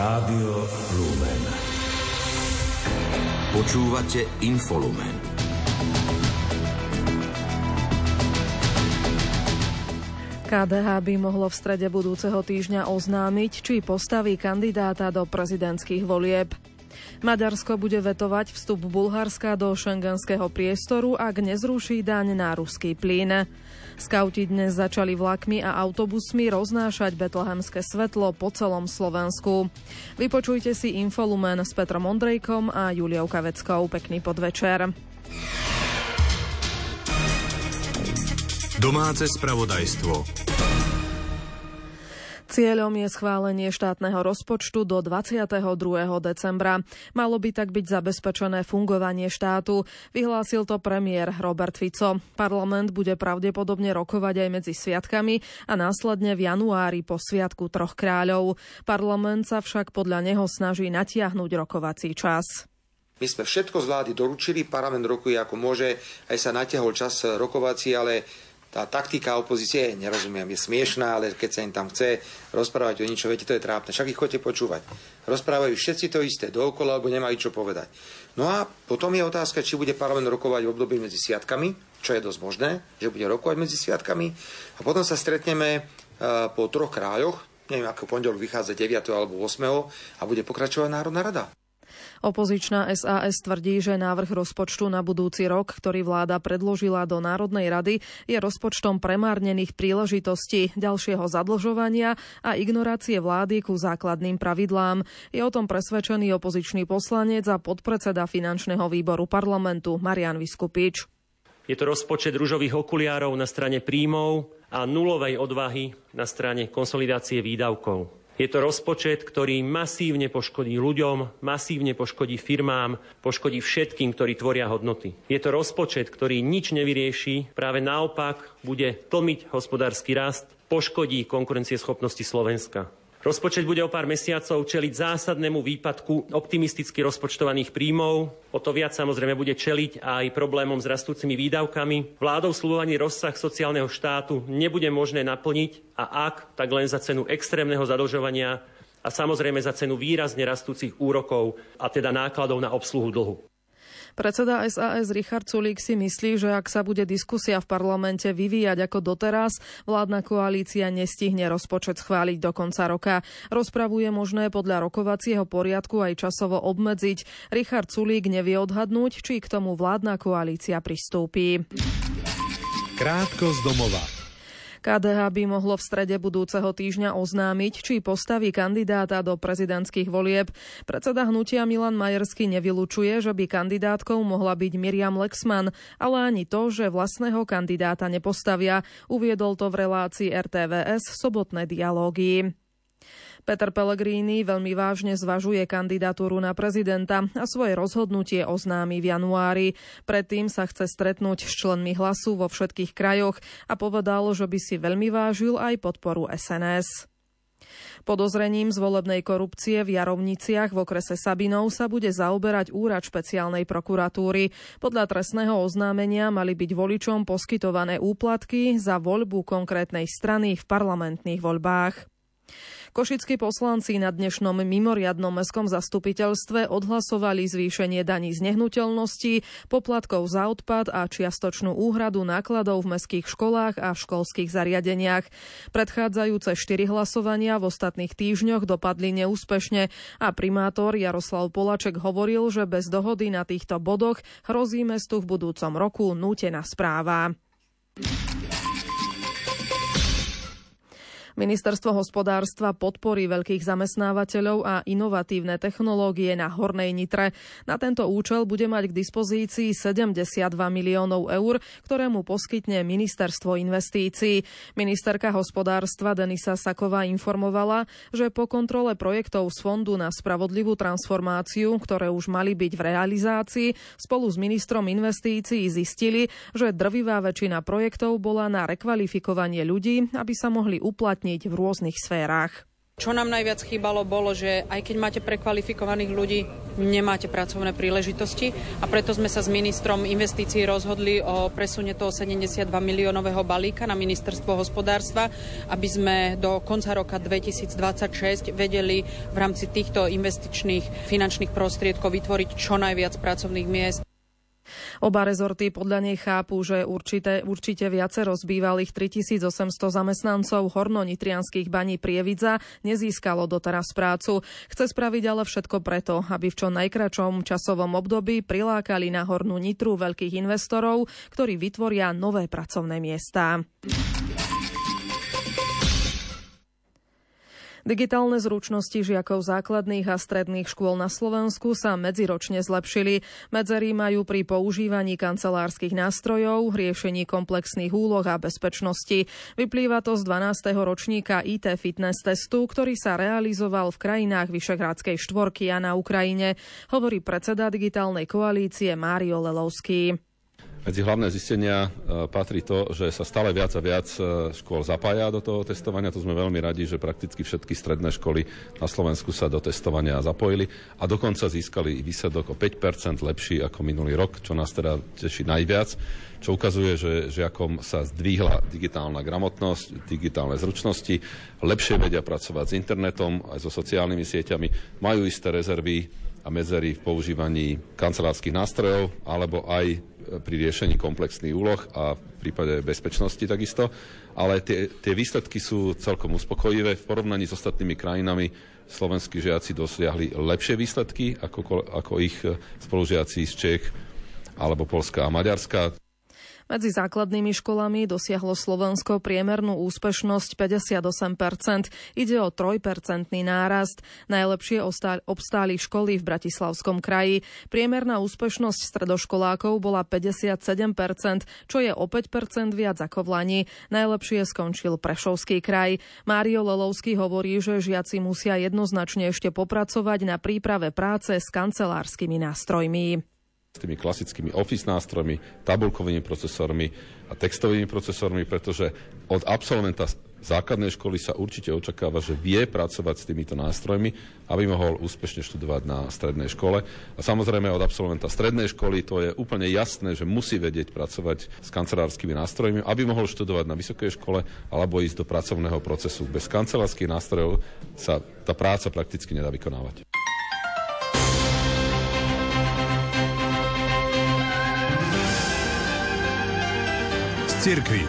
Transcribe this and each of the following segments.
Rádio Lumen. Počúvate Infolumen. KDH by mohlo v strede budúceho týždňa oznámiť, či postaví kandidáta do prezidentských volieb. Maďarsko bude vetovať vstup Bulharska do šengenského priestoru, ak nezruší daň na ruský plyn. Skauti dnes začali vlakmi a autobusmi roznášať betlehemské svetlo po celom Slovensku. Vypočujte si Infolumen s Petrom Ondrejkom a Juliou Kaveckou. Pekný podvečer. Domáce spravodajstvo. Cieľom je schválenie štátneho rozpočtu do 22. decembra. Malo by tak byť zabezpečené fungovanie štátu. Vyhlásil to premiér Robert Fico. Parlament bude pravdepodobne rokovať aj medzi sviatkami a následne v januári po Sviatku troch kráľov. Parlament sa však podľa neho snaží natiahnuť rokovací čas. My sme všetko z vlády doručili, parlament rokuje ako môže, aj sa natiahol čas rokovací, ale tá taktika opozície, nerozumiem, je smiešná, ale keď sa im tam chce rozprávať o niečo, viete, to je trápne. Však ich chodte počúvať. Rozprávajú všetci to isté dookola, lebo nemajú čo povedať. No a potom je otázka, či bude parlament rokovať v období medzi sviatkami, čo je dosť možné, že bude rokovať medzi sviatkami. A potom sa stretneme eh, po troch kráľoch, neviem, ako pondelok vychádza 9. alebo 8. a bude pokračovať Národná rada. Opozičná SAS tvrdí, že návrh rozpočtu na budúci rok, ktorý vláda predložila do Národnej rady, je rozpočtom premárnených príležitostí, ďalšieho zadlžovania a ignorácie vlády ku základným pravidlám. Je o tom presvedčený opozičný poslanec a podpredseda finančného výboru parlamentu Marian Vyskupič. Je to rozpočet ružových okuliárov na strane príjmov a nulovej odvahy na strane konsolidácie výdavkov. Je to rozpočet, ktorý masívne poškodí ľuďom, masívne poškodí firmám, poškodí všetkým, ktorí tvoria hodnoty. Je to rozpočet, ktorý nič nevyrieši, práve naopak bude tlmiť hospodársky rast, poškodí konkurencieschopnosti Slovenska. Rozpočet bude o pár mesiacov čeliť zásadnému výpadku optimisticky rozpočtovaných príjmov. O to viac samozrejme bude čeliť aj problémom s rastúcimi výdavkami. Vládou slúbovaný rozsah sociálneho štátu nebude možné naplniť a ak, tak len za cenu extrémneho zadlžovania a samozrejme za cenu výrazne rastúcich úrokov a teda nákladov na obsluhu dlhu. Predseda SAS Richard Sulík si myslí, že ak sa bude diskusia v parlamente vyvíjať ako doteraz, vládna koalícia nestihne rozpočet schváliť do konca roka. Rozpravu je možné podľa rokovacieho poriadku aj časovo obmedziť. Richard Sulík nevie odhadnúť, či k tomu vládna koalícia pristúpi. Krátko z domova. KDH by mohlo v strede budúceho týždňa oznámiť, či postaví kandidáta do prezidentských volieb. Predseda hnutia Milan Majersky nevylučuje, že by kandidátkou mohla byť Miriam Lexman, ale ani to, že vlastného kandidáta nepostavia. Uviedol to v relácii RTVS sobotné dialógy. Peter Pellegrini veľmi vážne zvažuje kandidatúru na prezidenta a svoje rozhodnutie oznámi v januári. Predtým sa chce stretnúť s členmi hlasu vo všetkých krajoch a povedal, že by si veľmi vážil aj podporu SNS. Podozrením z volebnej korupcie v Jarovniciach v okrese Sabinov sa bude zaoberať úrad špeciálnej prokuratúry. Podľa trestného oznámenia mali byť voličom poskytované úplatky za voľbu konkrétnej strany v parlamentných voľbách. Košickí poslanci na dnešnom mimoriadnom mestskom zastupiteľstve odhlasovali zvýšenie daní z nehnuteľností, poplatkov za odpad a čiastočnú úhradu nákladov v mestských školách a školských zariadeniach. Predchádzajúce štyri hlasovania v ostatných týždňoch dopadli neúspešne a primátor Jaroslav Polaček hovoril, že bez dohody na týchto bodoch hrozí mestu v budúcom roku nútená správa. Ministerstvo hospodárstva podporí veľkých zamestnávateľov a inovatívne technológie na Hornej Nitre. Na tento účel bude mať k dispozícii 72 miliónov eur, ktoré mu poskytne Ministerstvo investícií. Ministerka hospodárstva Denisa Saková informovala, že po kontrole projektov z Fondu na spravodlivú transformáciu, ktoré už mali byť v realizácii, spolu s ministrom investícií zistili, že drvivá väčšina projektov bola na rekvalifikovanie ľudí, aby sa mohli uplatniť uplatniť v rôznych sférach. Čo nám najviac chýbalo bolo, že aj keď máte prekvalifikovaných ľudí, nemáte pracovné príležitosti a preto sme sa s ministrom investícií rozhodli o presune toho 72 miliónového balíka na ministerstvo hospodárstva, aby sme do konca roka 2026 vedeli v rámci týchto investičných finančných prostriedkov vytvoriť čo najviac pracovných miest. Oba rezorty podľa nej chápu, že určite, určite viacero z bývalých 3800 zamestnancov horno-nitrianských baní Prievidza nezískalo doteraz prácu. Chce spraviť ale všetko preto, aby v čo najkračom časovom období prilákali na hornú nitru veľkých investorov, ktorí vytvoria nové pracovné miesta. Digitálne zručnosti žiakov základných a stredných škôl na Slovensku sa medziročne zlepšili. Medzery majú pri používaní kancelárskych nástrojov, riešení komplexných úloh a bezpečnosti. Vyplýva to z 12. ročníka IT fitness testu, ktorý sa realizoval v krajinách Vyšehrádskej štvorky a na Ukrajine, hovorí predseda digitálnej koalície Mário Lelovský. Medzi hlavné zistenia e, patrí to, že sa stále viac a viac e, škôl zapája do toho testovania. To sme veľmi radi, že prakticky všetky stredné školy na Slovensku sa do testovania zapojili a dokonca získali výsledok o 5% lepší ako minulý rok, čo nás teda teší najviac, čo ukazuje, že žiakom sa zdvihla digitálna gramotnosť, digitálne zručnosti, lepšie vedia pracovať s internetom aj so sociálnymi sieťami, majú isté rezervy a medzery v používaní kancelárskych nástrojov alebo aj pri riešení komplexných úloh a v prípade bezpečnosti takisto. Ale tie, tie výsledky sú celkom uspokojivé. V porovnaní s ostatnými krajinami slovenskí žiaci dosiahli lepšie výsledky ako, ako ich spolužiaci z Čech alebo Polska a Maďarska. Medzi základnými školami dosiahlo Slovensko priemernú úspešnosť 58%. Ide o 3% nárast. Najlepšie obstáli školy v Bratislavskom kraji. Priemerná úspešnosť stredoškolákov bola 57%, čo je o 5% viac ako v Lani. Najlepšie skončil Prešovský kraj. Mário Lelovský hovorí, že žiaci musia jednoznačne ešte popracovať na príprave práce s kancelárskymi nástrojmi s tými klasickými office nástrojmi, tabulkovými procesormi a textovými procesormi, pretože od absolventa základnej školy sa určite očakáva, že vie pracovať s týmito nástrojmi, aby mohol úspešne študovať na strednej škole. A samozrejme od absolventa strednej školy to je úplne jasné, že musí vedieť pracovať s kancelárskymi nástrojmi, aby mohol študovať na vysokej škole alebo ísť do pracovného procesu. Bez kancelárskych nástrojov sa tá práca prakticky nedá vykonávať. Cirkvi.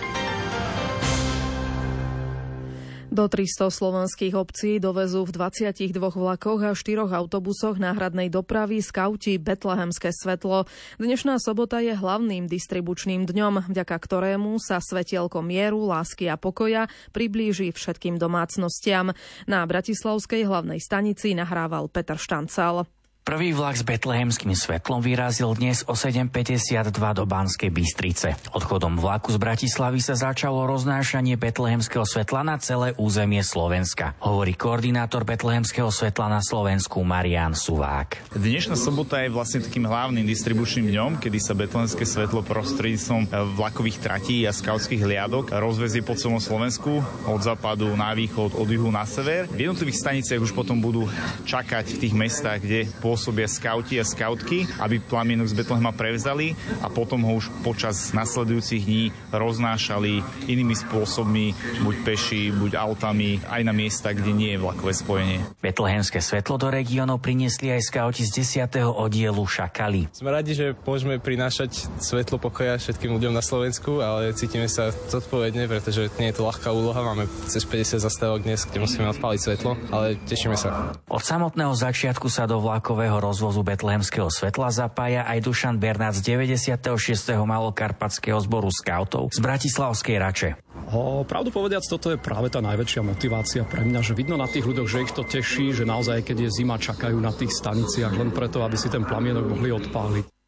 Do 300 slovenských obcí dovezú v 22 vlakoch a 4 autobusoch náhradnej dopravy skauti Betlehemské svetlo. Dnešná sobota je hlavným distribučným dňom, vďaka ktorému sa svetielko mieru, lásky a pokoja priblíži všetkým domácnostiam. Na Bratislavskej hlavnej stanici nahrával Peter Štancal. Prvý vlak s betlehemským svetlom vyrazil dnes o 7.52 do Banskej Bystrice. Odchodom vlaku z Bratislavy sa začalo roznášanie betlehemského svetla na celé územie Slovenska, hovorí koordinátor betlehemského svetla na Slovensku Marian Suvák. Dnešná sobota je vlastne takým hlavným distribučným dňom, kedy sa betlehemské svetlo prostredníctvom vlakových tratí a skautských liadok rozvezie po celom Slovensku od západu na východ, od juhu na sever. V jednotlivých staniciach už potom budú čakať v tých mestách, kde po pôsobia skauti a skautky, aby plamienok z Betlehema prevzali a potom ho už počas nasledujúcich dní roznášali inými spôsobmi, buď peši, buď autami, aj na miesta, kde nie je vlakové spojenie. Betlehemské svetlo do regiónov priniesli aj skauti z 10. oddielu Šakali. Sme radi, že môžeme prinášať svetlo pokoja všetkým ľuďom na Slovensku, ale cítime sa zodpovedne, pretože nie je to ľahká úloha. Máme cez 50 zastávok dnes, kde musíme odpáliť svetlo, ale tešíme sa. Od samotného začiatku sa do vlakové vlakového rozvozu Betlehemského svetla zapája aj Dušan Bernát z 96. malokarpatského zboru skautov z Bratislavskej Rače. O, pravdu povediac, toto je práve tá najväčšia motivácia pre mňa, že vidno na tých ľuďoch, že ich to teší, že naozaj, keď je zima, čakajú na tých staniciach len preto, aby si ten plamienok mohli odpáliť.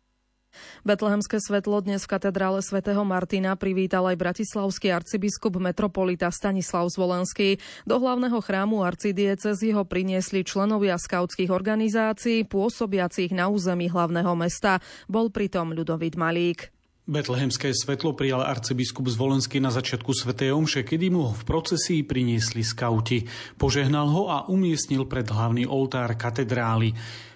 Betlehemské svetlo dnes v katedrále svätého Martina privítal aj bratislavský arcibiskup metropolita Stanislav Zvolenský. Do hlavného chrámu arcidiecezy ho priniesli členovia skautských organizácií pôsobiacich na území hlavného mesta. Bol pritom Ľudovít Malík. Betlehemské svetlo prijal arcibiskup z Volensky na začiatku Svetej Omše, kedy mu ho v procesii priniesli skauti. Požehnal ho a umiestnil pred hlavný oltár katedrály.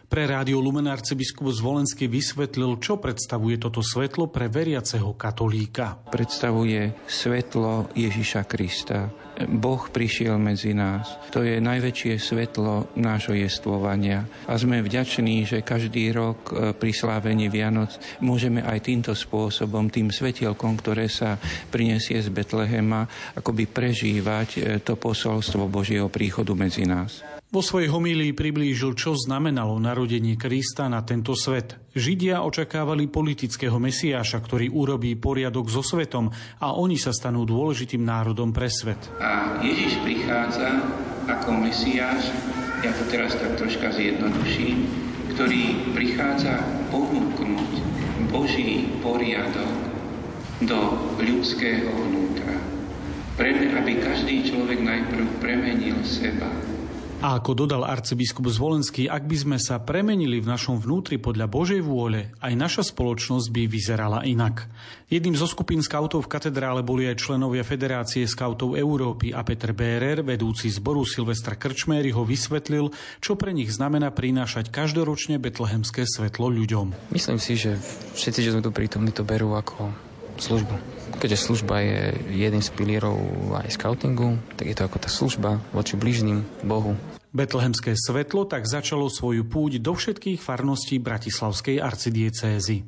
Pre rádio Lumen arcibiskup z Volensky vysvetlil, čo predstavuje toto svetlo pre veriaceho katolíka. Predstavuje svetlo Ježiša Krista. Boh prišiel medzi nás. To je najväčšie svetlo nášho jestvovania. A sme vďační, že každý rok e, pri slávení Vianoc môžeme aj týmto spôsobom, tým svetielkom, ktoré sa prinesie z Betlehema, akoby prežívať e, to posolstvo Božieho príchodu medzi nás. Vo svojej homílii priblížil, čo znamenalo narodenie Krista na tento svet. Židia očakávali politického mesiáša, ktorý urobí poriadok so svetom a oni sa stanú dôležitým národom pre svet. A Ježiš prichádza ako mesiáš, ja to teraz tak troška zjednoduším, ktorý prichádza ponúknuť Boží poriadok do ľudského vnútra. Pre, aby každý človek najprv premenil seba a ako dodal arcibiskup Zvolenský, ak by sme sa premenili v našom vnútri podľa Božej vôle, aj naša spoločnosť by vyzerala inak. Jedným zo skupín skautov v katedrále boli aj členovia Federácie skautov Európy a Peter Bérer, vedúci zboru Silvestra Krčméry, ho vysvetlil, čo pre nich znamená prinášať každoročne betlehemské svetlo ľuďom. Myslím si, že všetci, že sme tu prítomní, to berú ako službu keďže služba je jedným z pilierov aj scoutingu, tak je to ako tá služba voči bližným Bohu. Betlehemské svetlo tak začalo svoju púť do všetkých farností Bratislavskej arcidiecézy.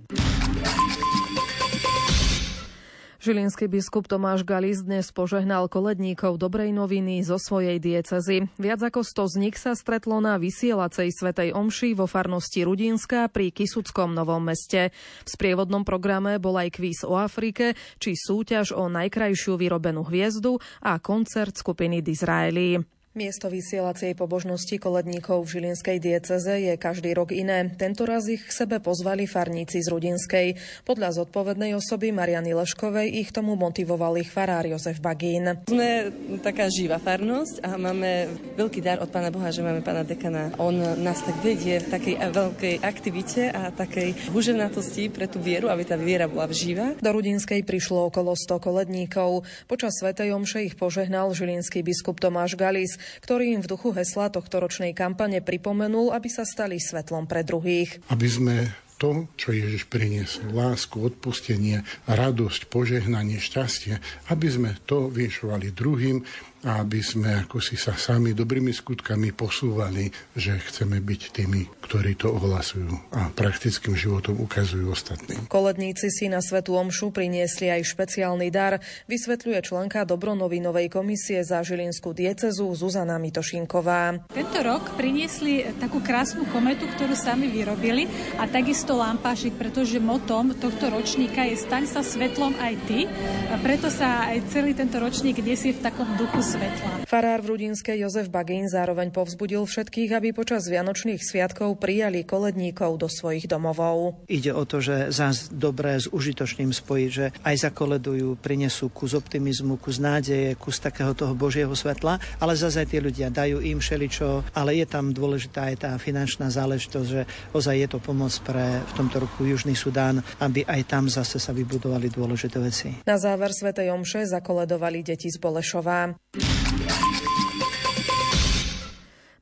Žilinský biskup Tomáš Galis dnes požehnal koledníkov dobrej noviny zo svojej diecezy. Viac ako 100 z nich sa stretlo na vysielacej svetej omši vo farnosti Rudinská pri Kisuckom Novom meste. V sprievodnom programe bol aj kvíz o Afrike, či súťaž o najkrajšiu vyrobenú hviezdu a koncert skupiny Disraeli. Miesto vysielacej pobožnosti koledníkov v Žilinskej dieceze je každý rok iné. Tento raz ich k sebe pozvali farníci z Rudinskej. Podľa zodpovednej osoby Mariany Leškovej ich tomu motivoval ich farár Jozef Bagín. Sme taká živá farnosť a máme veľký dar od Pána Boha, že máme Pána dekana. On nás tak vedie v takej veľkej aktivite a takej húževnatosti pre tú vieru, aby tá viera bola živá. Do Rudinskej prišlo okolo 100 koledníkov. Počas Svetej Omše ich požehnal žilinský biskup Tomáš Galis ktorý im v duchu hesla tohto ročnej kampane pripomenul, aby sa stali svetlom pre druhých. Aby sme to, čo Ježiš priniesol, lásku, odpustenie, radosť, požehnanie, šťastie, aby sme to vyšovali druhým aby sme ako si sa sami dobrými skutkami posúvali, že chceme byť tými, ktorí to ohlasujú a praktickým životom ukazujú ostatným. Koledníci si na Svetu Omšu priniesli aj špeciálny dar, vysvetľuje členka Dobronovinovej komisie za Žilinskú diecezu Zuzana Mitošinková. Tento rok priniesli takú krásnu kometu, ktorú sami vyrobili a takisto lampášik, pretože motom tohto ročníka je staň sa svetlom aj ty. A preto sa aj celý tento ročník nesie v takom duchu svetla. Farár v Rudinskej Jozef Bagín zároveň povzbudil všetkých, aby počas Vianočných sviatkov prijali koledníkov do svojich domovov. Ide o to, že zás dobré s užitočným spojí, že aj zakoledujú, prinesú kus optimizmu, kus nádeje, kus takého toho Božieho svetla, ale zase aj tie ľudia dajú im všeličo, ale je tam dôležitá aj tá finančná záležitosť, že ozaj je to pomoc pre v tomto roku Južný Sudán, aby aj tam zase sa vybudovali dôležité veci. Na záver Svetej Omše zakoledovali deti z Bolešová.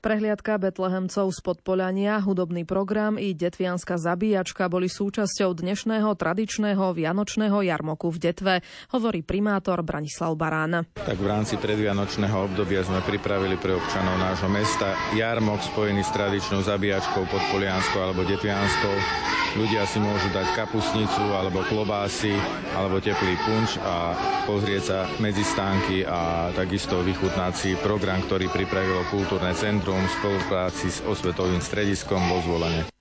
Prehliadka Betlehemcov z Podpolania, hudobný program i detvianská zabíjačka boli súčasťou dnešného tradičného vianočného jarmoku v Detve, hovorí primátor Branislav Barán. Tak v rámci predvianočného obdobia sme pripravili pre občanov nášho mesta jarmok spojený s tradičnou zabíjačkou Podpolianskou alebo Detvianskou. Ľudia si môžu dať kapusnicu alebo klobásy alebo teplý punč a pozrieť sa medzi stánky a takisto vychutnať si program, ktorý pripravilo Kultúrne centrum v spolupráci s osvetovým strediskom vo zvolenie.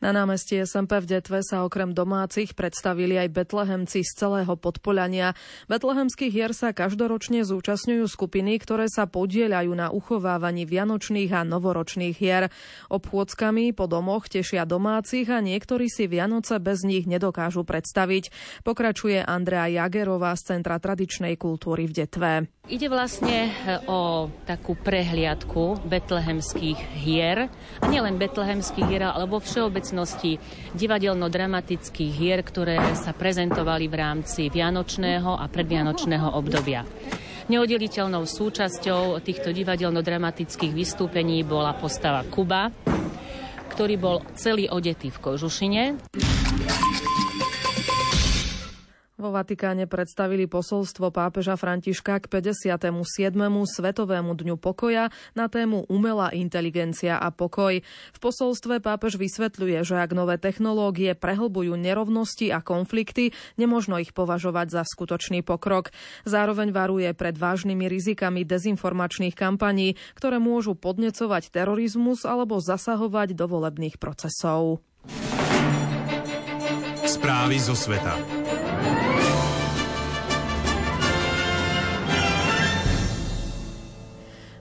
Na námestí SMP v Detve sa okrem domácich predstavili aj betlehemci z celého podpolania. Betlehemských hier sa každoročne zúčastňujú skupiny, ktoré sa podieľajú na uchovávaní vianočných a novoročných hier. Obchôdzkami po domoch tešia domácich a niektorí si Vianoce bez nich nedokážu predstaviť. Pokračuje Andrea Jagerová z Centra tradičnej kultúry v Detve. Ide vlastne e, o takú prehliadku betlehemských hier. A nielen betlehemských hier, ale vo všeobecnosti budúcnosti divadelno-dramatických hier, ktoré sa prezentovali v rámci vianočného a predvianočného obdobia. Neoddeliteľnou súčasťou týchto divadelno-dramatických vystúpení bola postava Kuba, ktorý bol celý odetý v kožušine. Vo Vatikáne predstavili posolstvo pápeža Františka k 57. Svetovému dňu pokoja na tému umelá inteligencia a pokoj. V posolstve pápež vysvetľuje, že ak nové technológie prehlbujú nerovnosti a konflikty, nemožno ich považovať za skutočný pokrok. Zároveň varuje pred vážnymi rizikami dezinformačných kampaní, ktoré môžu podnecovať terorizmus alebo zasahovať do volebných procesov. Správy zo sveta. Thank you.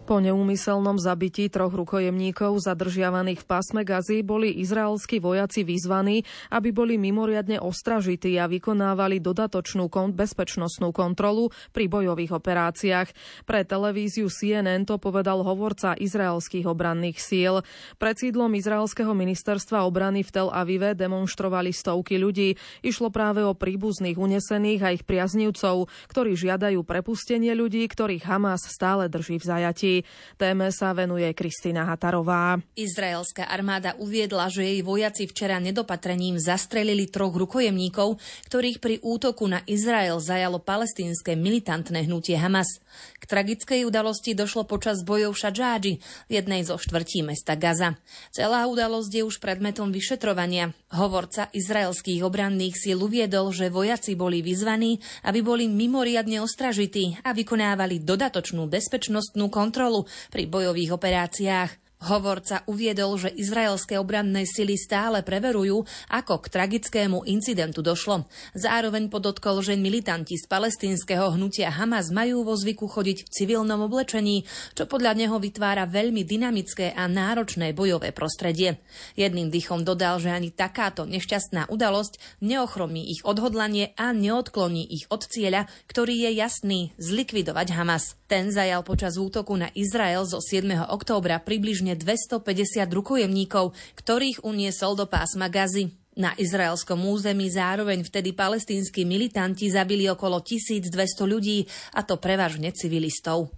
Po neúmyselnom zabití troch rukojemníkov zadržiavaných v pásme Gazy boli izraelskí vojaci vyzvaní, aby boli mimoriadne ostražití a vykonávali dodatočnú kon- bezpečnostnú kontrolu pri bojových operáciách. Pre televíziu CNN to povedal hovorca izraelských obranných síl. Pred sídlom izraelského ministerstva obrany v Tel Avive demonstrovali stovky ľudí. Išlo práve o príbuzných unesených a ich priaznivcov, ktorí žiadajú prepustenie ľudí, ktorých Hamas stále drží v zajatí. Téme sa venuje Kristýna Hatarová. Izraelská armáda uviedla, že jej vojaci včera nedopatrením zastrelili troch rukojemníkov, ktorých pri útoku na Izrael zajalo palestínske militantné hnutie Hamas. K tragickej udalosti došlo počas bojov v Šadžádži, jednej zo štvrtí mesta Gaza. Celá udalosť je už predmetom vyšetrovania. Hovorca izraelských obranných síl uviedol, že vojaci boli vyzvaní, aby boli mimoriadne ostražití a vykonávali dodatočnú bezpečnostnú kontrolu kontrolu pri bojových operáciách. Hovorca uviedol, že izraelské obranné sily stále preverujú, ako k tragickému incidentu došlo. Zároveň podotkol, že militanti z palestínskeho hnutia Hamas majú vo zvyku chodiť v civilnom oblečení, čo podľa neho vytvára veľmi dynamické a náročné bojové prostredie. Jedným dýchom dodal, že ani takáto nešťastná udalosť neochromí ich odhodlanie a neodkloní ich od cieľa, ktorý je jasný zlikvidovať Hamas. Ten zajal počas útoku na Izrael zo 7. októbra približne približne 250 rukojemníkov, ktorých uniesol do pásma Gazy. Na izraelskom území zároveň vtedy palestínsky militanti zabili okolo 1200 ľudí, a to prevažne civilistov.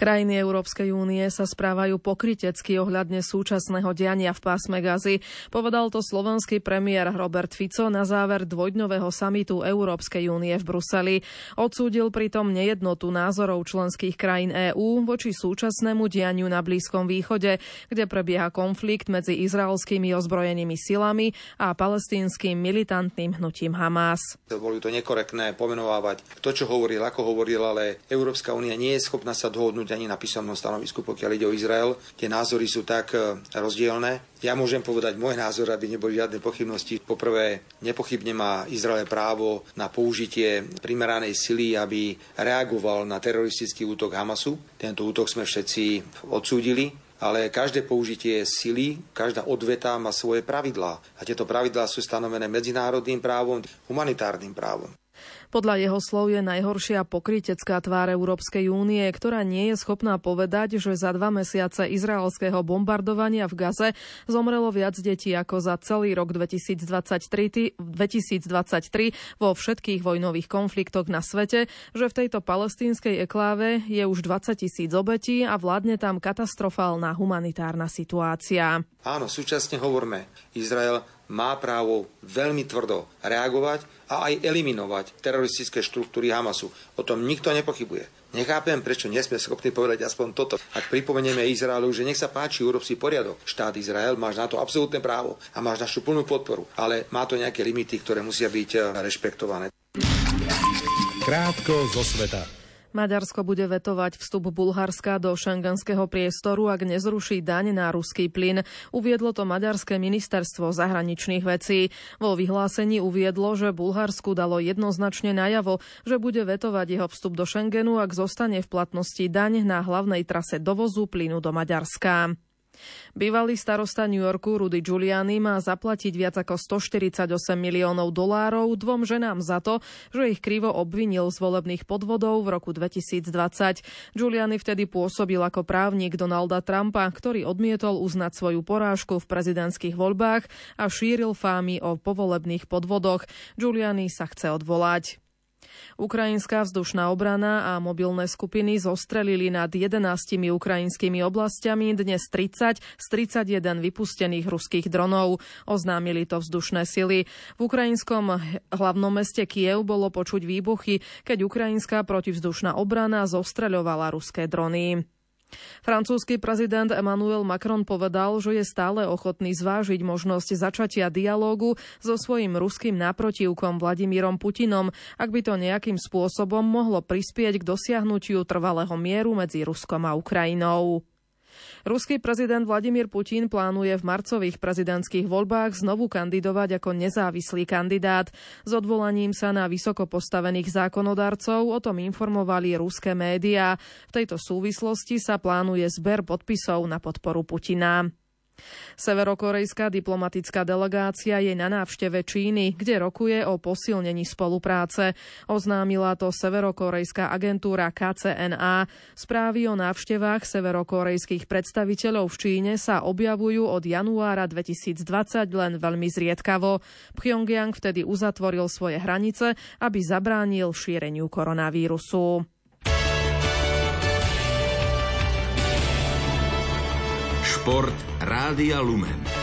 Krajiny Európskej únie sa správajú pokrytecky ohľadne súčasného diania v pásme Gazy. Povedal to slovenský premiér Robert Fico na záver dvojdňového samitu Európskej únie v Bruseli. Odsúdil pritom nejednotu názorov členských krajín EÚ voči súčasnému dianiu na Blízkom východe, kde prebieha konflikt medzi izraelskými ozbrojenými silami a palestínskym militantným hnutím Hamas. Boli to nekorektné pomenovávať to, čo hovoril, ako hovoril, ale Európska únia nie je schopná sa dohodnúť ani na písomnom stanovisku, pokiaľ ide o Izrael. Tie názory sú tak e, rozdielne. Ja môžem povedať môj názor, aby neboli žiadne pochybnosti. Poprvé, nepochybne má Izrael právo na použitie primeranej sily, aby reagoval na teroristický útok Hamasu. Tento útok sme všetci odsúdili ale každé použitie sily, každá odveta má svoje pravidlá. A tieto pravidlá sú stanovené medzinárodným právom, humanitárnym právom. Podľa jeho slov je najhoršia pokrytecká tvár Európskej únie, ktorá nie je schopná povedať, že za dva mesiace izraelského bombardovania v Gaze zomrelo viac detí ako za celý rok 2023, 2023 vo všetkých vojnových konfliktoch na svete, že v tejto palestínskej ekláve je už 20 tisíc obetí a vládne tam katastrofálna humanitárna situácia. Áno, súčasne hovorme, Izrael má právo veľmi tvrdo reagovať a aj eliminovať teroristické štruktúry Hamasu. O tom nikto nepochybuje. Nechápem, prečo nie sme schopní povedať aspoň toto. Ak pripomenieme Izraelu, že nech sa páči, si poriadok. Štát Izrael, máš na to absolútne právo a máš našu plnú podporu. Ale má to nejaké limity, ktoré musia byť eh, rešpektované. Krátko zo sveta. Maďarsko bude vetovať vstup Bulharska do šengenského priestoru, ak nezruší daň na ruský plyn. Uviedlo to Maďarské ministerstvo zahraničných vecí. Vo vyhlásení uviedlo, že Bulharsku dalo jednoznačne najavo, že bude vetovať jeho vstup do Schengenu, ak zostane v platnosti daň na hlavnej trase dovozu plynu do Maďarska. Bývalý starosta New Yorku Rudy Giuliani má zaplatiť viac ako 148 miliónov dolárov dvom ženám za to, že ich krivo obvinil z volebných podvodov v roku 2020. Giuliani vtedy pôsobil ako právnik Donalda Trumpa, ktorý odmietol uznať svoju porážku v prezidentských voľbách a šíril fámy o povolebných podvodoch. Giuliani sa chce odvolať. Ukrajinská vzdušná obrana a mobilné skupiny zostrelili nad 11 ukrajinskými oblastiami dnes 30 z 31 vypustených ruských dronov. Oznámili to vzdušné sily. V ukrajinskom hlavnom meste Kiev bolo počuť výbuchy, keď ukrajinská protivzdušná obrana zostreľovala ruské drony. Francúzsky prezident Emmanuel Macron povedal, že je stále ochotný zvážiť možnosť začatia dialógu so svojím ruským náprotivkom Vladimírom Putinom, ak by to nejakým spôsobom mohlo prispieť k dosiahnutiu trvalého mieru medzi Ruskom a Ukrajinou. Ruský prezident Vladimír Putin plánuje v marcových prezidentských voľbách znovu kandidovať ako nezávislý kandidát. S odvolaním sa na vysoko postavených zákonodarcov o tom informovali ruské médiá. V tejto súvislosti sa plánuje zber podpisov na podporu Putina. Severokorejská diplomatická delegácia je na návšteve Číny, kde rokuje o posilnení spolupráce. Oznámila to severokorejská agentúra KCNA. Správy o návštevách severokorejských predstaviteľov v Číne sa objavujú od januára 2020 len veľmi zriedkavo. Pyongyang vtedy uzatvoril svoje hranice, aby zabránil šíreniu koronavírusu. Šport Rádia Lumen.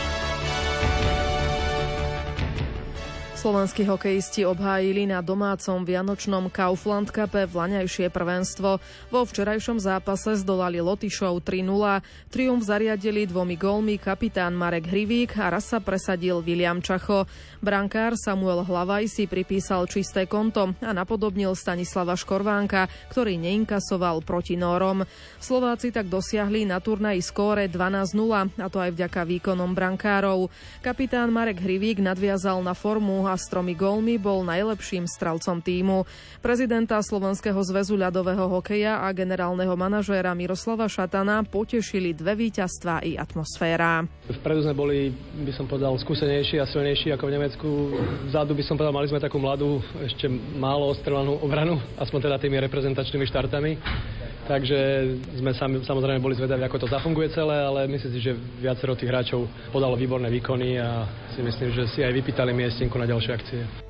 Slovenskí hokejisti obhájili na domácom Vianočnom Kaufland Cupe vlaňajšie prvenstvo. Vo včerajšom zápase zdolali Lotyšov 3-0. Triumf zariadili dvomi gólmi kapitán Marek Hrivík a raz sa presadil William Čacho. Brankár Samuel Hlavaj si pripísal čisté konto a napodobnil Stanislava Škorvánka, ktorý neinkasoval proti Nórom. Slováci tak dosiahli na turnaji skóre 12-0, a to aj vďaka výkonom brankárov. Kapitán Marek Hrivík nadviazal na formu a s tromi gólmi bol najlepším strelcom týmu. Prezidenta Slovenského zväzu ľadového hokeja a generálneho manažéra Miroslava Šatana potešili dve víťazstva i atmosféra. Vpredu sme boli, by som povedal, skúsenejší a silnejší ako v Nemecku. Vzadu by som povedal, mali sme takú mladú, ešte málo ostrelanú obranu, aspoň teda tými reprezentačnými štartami. Takže sme sami, samozrejme boli zvedaví, ako to zafunguje celé, ale myslím si, že viacero tých hráčov podalo výborné výkony a si myslím, že si aj vypýtali miestenku na ďalšie akcie.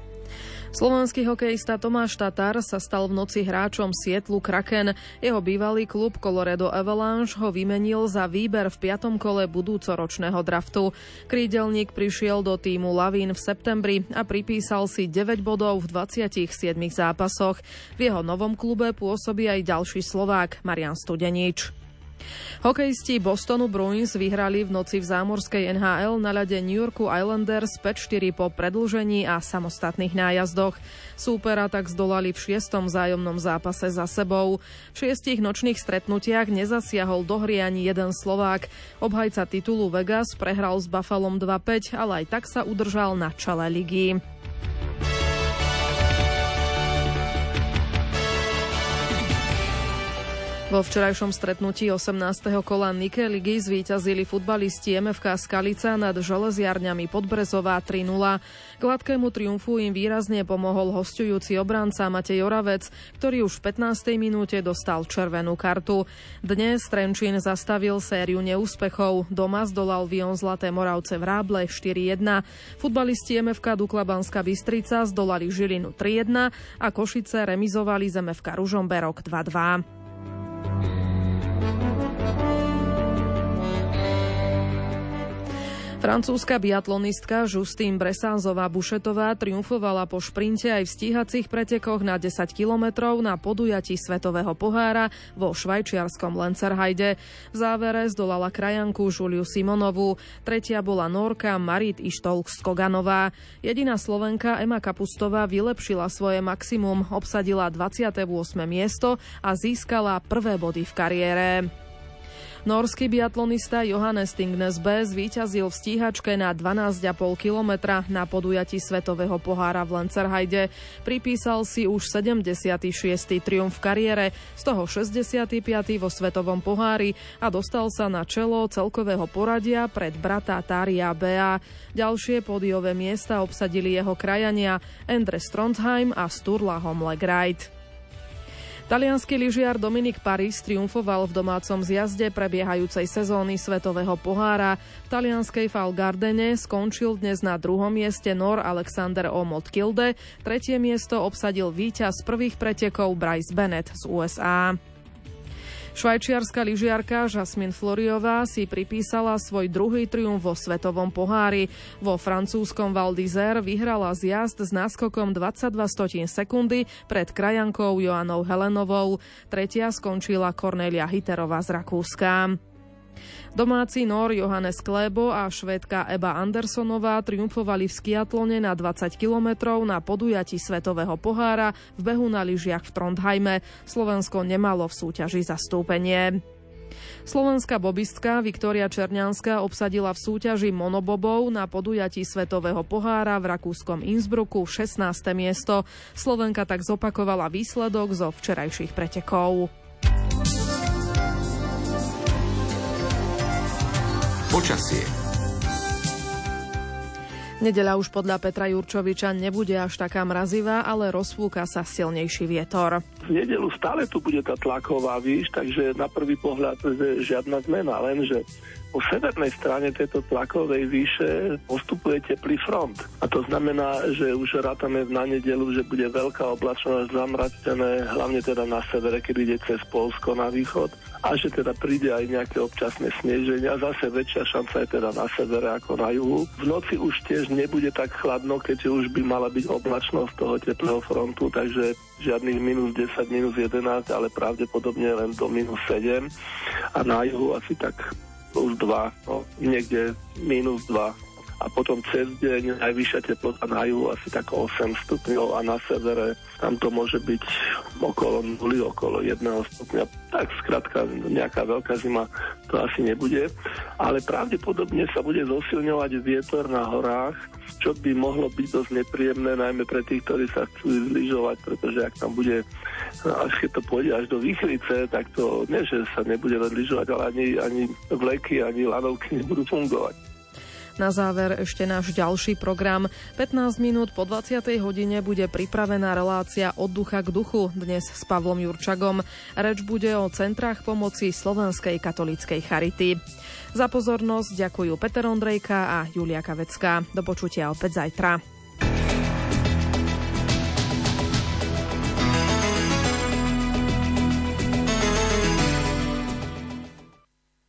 Slovenský hokejista Tomáš Tatar sa stal v noci hráčom Sietlu Kraken. Jeho bývalý klub Colorado Avalanche ho vymenil za výber v piatom kole budúcoročného draftu. Krídelník prišiel do týmu Lavín v septembri a pripísal si 9 bodov v 27 zápasoch. V jeho novom klube pôsobí aj ďalší Slovák Marian Studenič. Hokejisti Bostonu Bruins vyhrali v noci v zámorskej NHL na ľade New Yorku Islanders 5-4 po predlžení a samostatných nájazdoch. Súpera tak zdolali v šiestom zájomnom zápase za sebou. V šiestich nočných stretnutiach nezasiahol do hry ani jeden Slovák. Obhajca titulu Vegas prehral s Buffalom 2-5, ale aj tak sa udržal na čele ligy. Vo včerajšom stretnutí 18. kola Nike ligy zvíťazili futbalisti MFK Skalica nad železiarňami Podbrezová 3-0. Gladkému triumfu im výrazne pomohol hostujúci obranca Matej Oravec, ktorý už v 15. minúte dostal červenú kartu. Dnes Trenčín zastavil sériu neúspechov. Doma zdolal Vion Zlaté Moravce v Ráble 4-1. Futbalisti MFK Dukla Banská Bystrica zdolali Žilinu 3-1 a Košice remizovali z MFK Ružomberok 2-2. Mm-hmm. Francúzska biatlonistka Justine Bressanzová Bušetová triumfovala po šprinte aj v stíhacích pretekoch na 10 kilometrov na podujatí Svetového pohára vo švajčiarskom Lencerhajde. V závere zdolala krajanku Žuliu Simonovú, tretia bola Norka Marit Ištolk Skoganová. Jediná Slovenka Ema Kapustová vylepšila svoje maximum, obsadila 28. miesto a získala prvé body v kariére. Norský biatlonista Johannes Tingnes B zvíťazil v stíhačke na 12,5 kilometra na podujatí Svetového pohára v Lencerhajde. Pripísal si už 76. triumf v kariére, z toho 65. vo Svetovom pohári a dostal sa na čelo celkového poradia pred brata Tária Bea. Ďalšie pódiové miesta obsadili jeho krajania Endre Strondheim a Sturla Homlegreit. Talianský lyžiar Dominik Paris triumfoval v domácom zjazde prebiehajúcej sezóny Svetového pohára. V talianskej Fal Gardene skončil dnes na druhom mieste Nor Alexander Omot Kilde. Tretie miesto obsadil víťaz prvých pretekov Bryce Bennett z USA. Švajčiarska lyžiarka Jasmine Floriová si pripísala svoj druhý triumf vo svetovom pohári. Vo francúzskom Val d'Isère vyhrala zjazd s náskokom 22 stotín sekundy pred krajankou Joanou Helenovou. Tretia skončila Cornelia Hiterová z Rakúska. Domáci Nor Johannes Klebo a švédka Eba Andersonová triumfovali v skiatlone na 20 kilometrov na podujatí Svetového pohára v behu na lyžiach v Trondheime. Slovensko nemalo v súťaži zastúpenie. Slovenská bobistka Viktória Černianská obsadila v súťaži monobobov na podujatí Svetového pohára v rakúskom Innsbrucku 16. miesto. Slovenka tak zopakovala výsledok zo včerajších pretekov. Počasie. Nedela už podľa Petra Jurčoviča nebude až taká mrazivá, ale rozfúka sa silnejší vietor. V nedelu stále tu bude tá tlaková výš, takže na prvý pohľad žiadna zmena, lenže po severnej strane tejto tlakovej výše postupuje teplý front. A to znamená, že už rátame na nedelu, že bude veľká oblačnosť zamračené, hlavne teda na severe, keď ide cez Polsko na východ a že teda príde aj nejaké občasné sneženie zase väčšia šanca je teda na severe ako na juhu. V noci už tiež nebude tak chladno, keďže už by mala byť oblačnosť toho teplého frontu, takže žiadnych minus 10, minus 11, ale pravdepodobne len do minus 7 a na juhu asi tak plus 2, no, niekde minus 2 a potom cez deň najvyššia teplota na juhu asi tak 8 stupňov a na severe tam to môže byť okolo 0, okolo 1 stupňa. Tak skrátka nejaká veľká zima to asi nebude, ale pravdepodobne sa bude zosilňovať vietor na horách, čo by mohlo byť dosť nepríjemné, najmä pre tých, ktorí sa chcú zlyžovať, pretože ak tam bude, až keď to pôjde až do výchrice, tak to nie, že sa nebude lyžovať, ale ani, ani vleky, ani lanovky nebudú fungovať. Na záver ešte náš ďalší program. 15 minút po 20. hodine bude pripravená relácia od ducha k duchu dnes s Pavlom Jurčagom. Reč bude o centrách pomoci Slovenskej katolíckej charity. Za pozornosť ďakujú Peter Ondrejka a Julia Kavecká. Do počutia opäť zajtra.